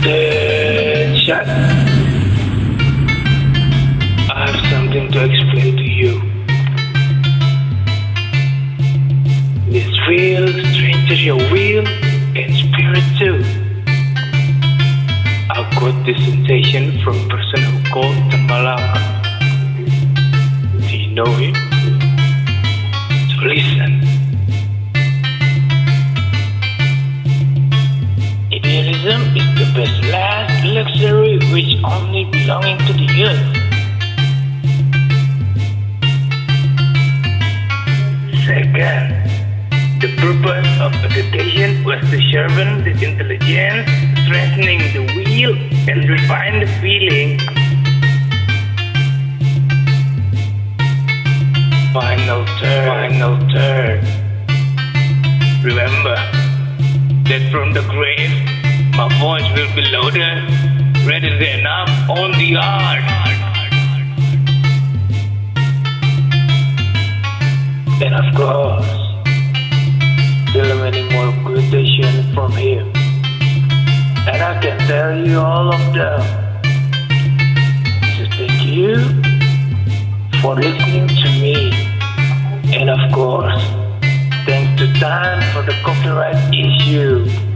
Uh, Shut. I have something to explain to you. This real, stranger, your real, and spirit too. I got this sensation from a person who called Tan Malaka. Do you know him? So listen. Idealism is the luxury which only belonging to the earth. Second, the purpose of education was to sharpen the intelligence, strengthening the will, and refine the feeling. Final turn. Final turn. Remember that from the grave, my voice will be louder, ready than up on the art. And of course, still many more quotations from him. And I can tell you all of them. So thank you for listening to me. And of course, thanks to Tan for the copyright issue.